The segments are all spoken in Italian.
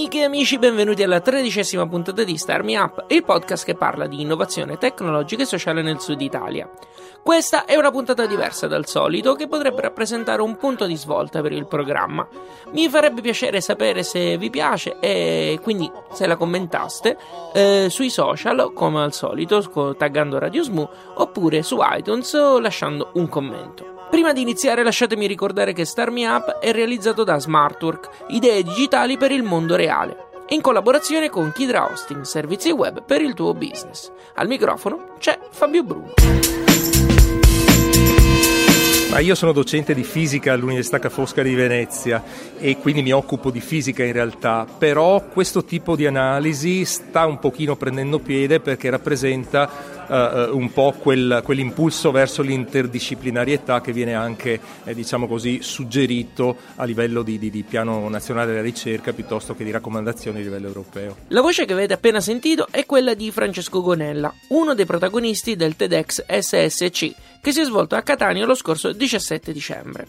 Amiche e amici, benvenuti alla tredicesima puntata di Star Me Up, il podcast che parla di innovazione tecnologica e sociale nel sud Italia. Questa è una puntata diversa dal solito che potrebbe rappresentare un punto di svolta per il programma. Mi farebbe piacere sapere se vi piace e quindi se la commentaste eh, sui social come al solito taggando Radio Smu oppure su iTunes lasciando un commento. Prima di iniziare lasciatemi ricordare che Star Me Up è realizzato da Smartwork, idee digitali per il mondo reale, in collaborazione con Kidra Hosting, servizi web per il tuo business. Al microfono c'è Fabio Bruno. Ma io sono docente di fisica all'Università Ca' Foscari di Venezia e quindi mi occupo di fisica in realtà, però questo tipo di analisi sta un pochino prendendo piede perché rappresenta uh, un po' quel, quell'impulso verso l'interdisciplinarietà che viene anche, eh, diciamo così, suggerito a livello di, di, di, piano nazionale della ricerca piuttosto che di raccomandazioni a livello europeo. La voce che avete appena sentito è quella di Francesco Gonella, uno dei protagonisti del TEDx SSC, che si è svolto a Catania lo scorso 17 dicembre.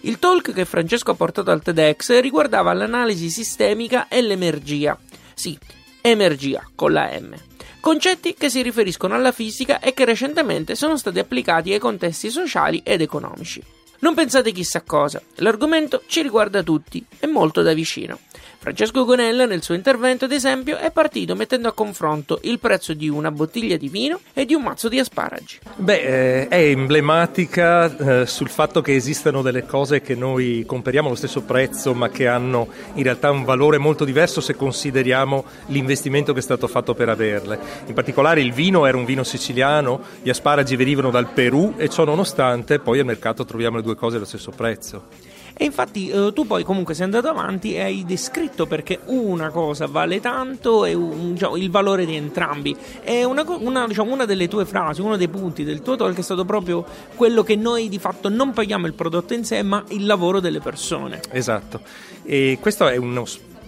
Il talk che Francesco ha portato al TEDx riguardava l'analisi sistemica e l'emergia. Sì, emergia con la M. Concetti che si riferiscono alla fisica e che recentemente sono stati applicati ai contesti sociali ed economici. Non pensate chissà cosa, l'argomento ci riguarda tutti e molto da vicino. Francesco Gonella nel suo intervento, ad esempio, è partito mettendo a confronto il prezzo di una bottiglia di vino e di un mazzo di asparagi. Beh, eh, è emblematica eh, sul fatto che esistano delle cose che noi comperiamo allo stesso prezzo, ma che hanno in realtà un valore molto diverso se consideriamo l'investimento che è stato fatto per averle. In particolare il vino era un vino siciliano, gli asparagi venivano dal Perù e ciò nonostante poi al mercato troviamo le due cose allo stesso prezzo. E infatti eh, tu poi comunque sei andato avanti e hai descritto perché una cosa vale tanto e un, diciamo, il valore di entrambi. E una, una, diciamo, una, delle tue frasi, uno dei punti del tuo talk è stato proprio quello che noi di fatto non paghiamo il prodotto in sé, ma il lavoro delle persone. Esatto. E questo è uno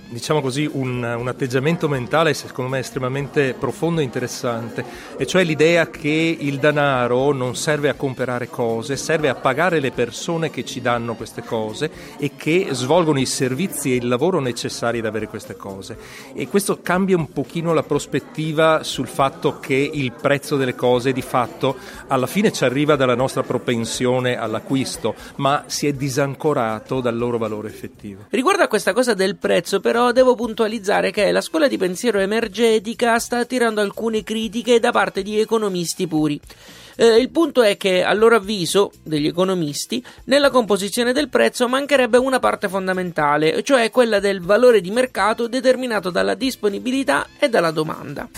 diciamo così, un, un, atteggiamento mentale secondo me estremamente profondo e interessante, e cioè l'idea che il denaro non serve a comprare cose, serve a pagare le persone che ci danno queste cose e che svolgono i servizi e il lavoro necessari ad avere queste cose. E questo cambia un pochino la prospettiva sul fatto che il prezzo delle cose di fatto alla fine ci arriva dalla nostra propensione all'acquisto, ma si è disancorato dal loro valore effettivo. Riguardo a questa cosa del prezzo, però, però devo puntualizzare che la scuola di pensiero emergetica sta attirando alcune critiche da parte di economisti puri. Eh, il punto è che, a loro avviso, degli economisti, nella composizione del prezzo mancherebbe una parte fondamentale, cioè quella del valore di mercato determinato dalla disponibilità e dalla domanda.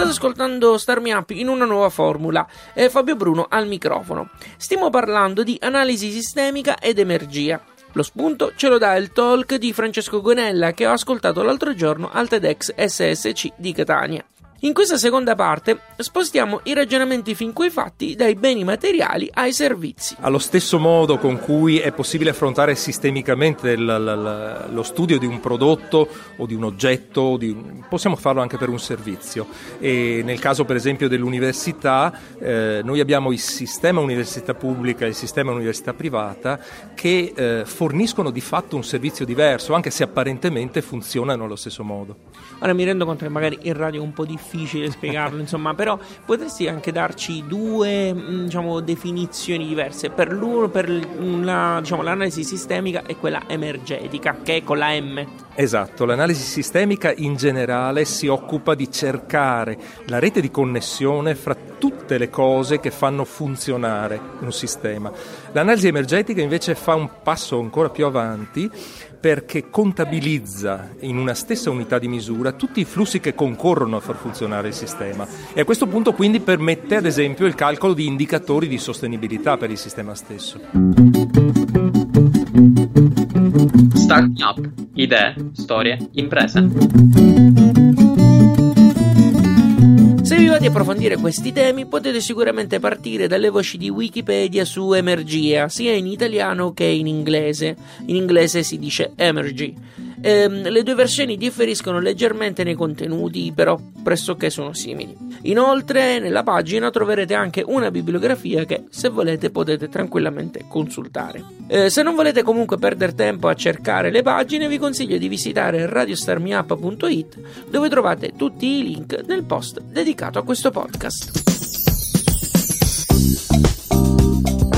State ascoltando Star Me Up in una nuova formula. È Fabio Bruno al microfono. Stiamo parlando di analisi sistemica ed energia. Lo spunto ce lo dà il talk di Francesco Gonella che ho ascoltato l'altro giorno al TEDx SSC di Catania. In questa seconda parte spostiamo i ragionamenti fin qui fatti dai beni materiali ai servizi. Allo stesso modo con cui è possibile affrontare sistemicamente l- l- lo studio di un prodotto o di un oggetto, di un... possiamo farlo anche per un servizio. E nel caso per esempio dell'università, eh, noi abbiamo il sistema università pubblica e il sistema università privata che eh, forniscono di fatto un servizio diverso, anche se apparentemente funzionano allo stesso modo. Ora mi rendo conto che magari in radio è un po' difficile difficile spiegarlo, insomma, però potresti anche darci due mm, diciamo, definizioni diverse per l'uno, per la, diciamo, l'analisi sistemica e quella emergetica, che è con la M. Esatto, l'analisi sistemica in generale si occupa di cercare la rete di connessione fra tutte le cose che fanno funzionare un sistema. L'analisi energetica invece fa un passo ancora più avanti perché contabilizza in una stessa unità di misura tutti i flussi che concorrono a far funzionare il sistema e a questo punto quindi permette ad esempio il calcolo di indicatori di sostenibilità per il sistema stesso. Start up, idee, storie, imprese. Va di approfondire questi temi potete sicuramente partire dalle voci di Wikipedia su Emergia, sia in italiano che in inglese. In inglese si dice Emergy. Ehm, le due versioni differiscono leggermente nei contenuti, però pressoché sono simili. Inoltre, nella pagina troverete anche una bibliografia che, se volete, potete tranquillamente consultare. Eh, se non volete comunque perdere tempo a cercare le pagine, vi consiglio di visitare radiostarmiup.it dove trovate tutti i link nel post dedicato a questo podcast.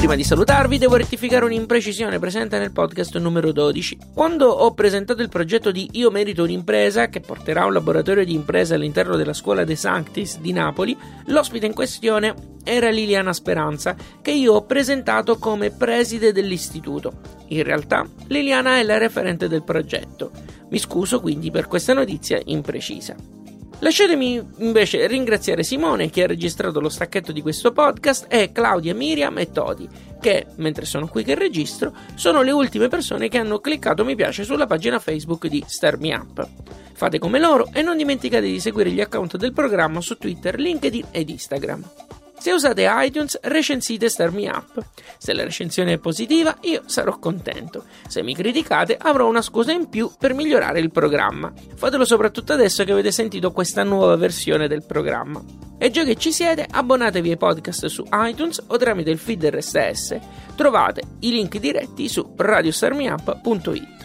Prima di salutarvi devo rettificare un'imprecisione presente nel podcast numero 12. Quando ho presentato il progetto di Io merito un'impresa, che porterà un laboratorio di impresa all'interno della scuola De Sanctis di Napoli, l'ospite in questione era Liliana Speranza, che io ho presentato come preside dell'istituto. In realtà Liliana è la referente del progetto. Mi scuso quindi per questa notizia imprecisa. Lasciatemi invece ringraziare Simone che ha registrato lo stacchetto di questo podcast e Claudia, Miriam e Todi che, mentre sono qui che registro, sono le ultime persone che hanno cliccato mi piace sulla pagina Facebook di Star Me Up. Fate come loro e non dimenticate di seguire gli account del programma su Twitter, LinkedIn ed Instagram. Se usate iTunes, recensite Star Me Up. Se la recensione è positiva, io sarò contento. Se mi criticate, avrò una scusa in più per migliorare il programma. Fatelo soprattutto adesso che avete sentito questa nuova versione del programma. E già che ci siete, abbonatevi ai podcast su iTunes o tramite il feed RSS. Trovate i link diretti su radiostarmiup.it.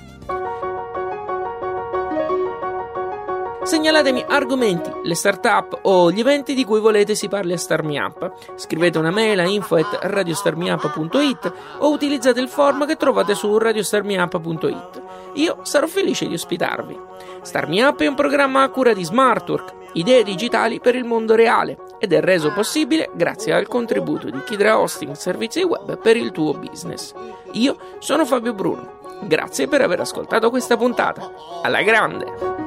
Segnalatemi argomenti, le startup o gli eventi di cui volete si parli a Starmi Up. Scrivete una mail a info.radiostarmiup.it o utilizzate il form che trovate su radiostarmiup.it. Io sarò felice di ospitarvi. Starmi Up è un programma a cura di Smartwork, idee digitali per il mondo reale ed è reso possibile grazie al contributo di Kidra Hosting Servizi Web per il tuo business. Io sono Fabio Bruno. Grazie per aver ascoltato questa puntata. Alla grande!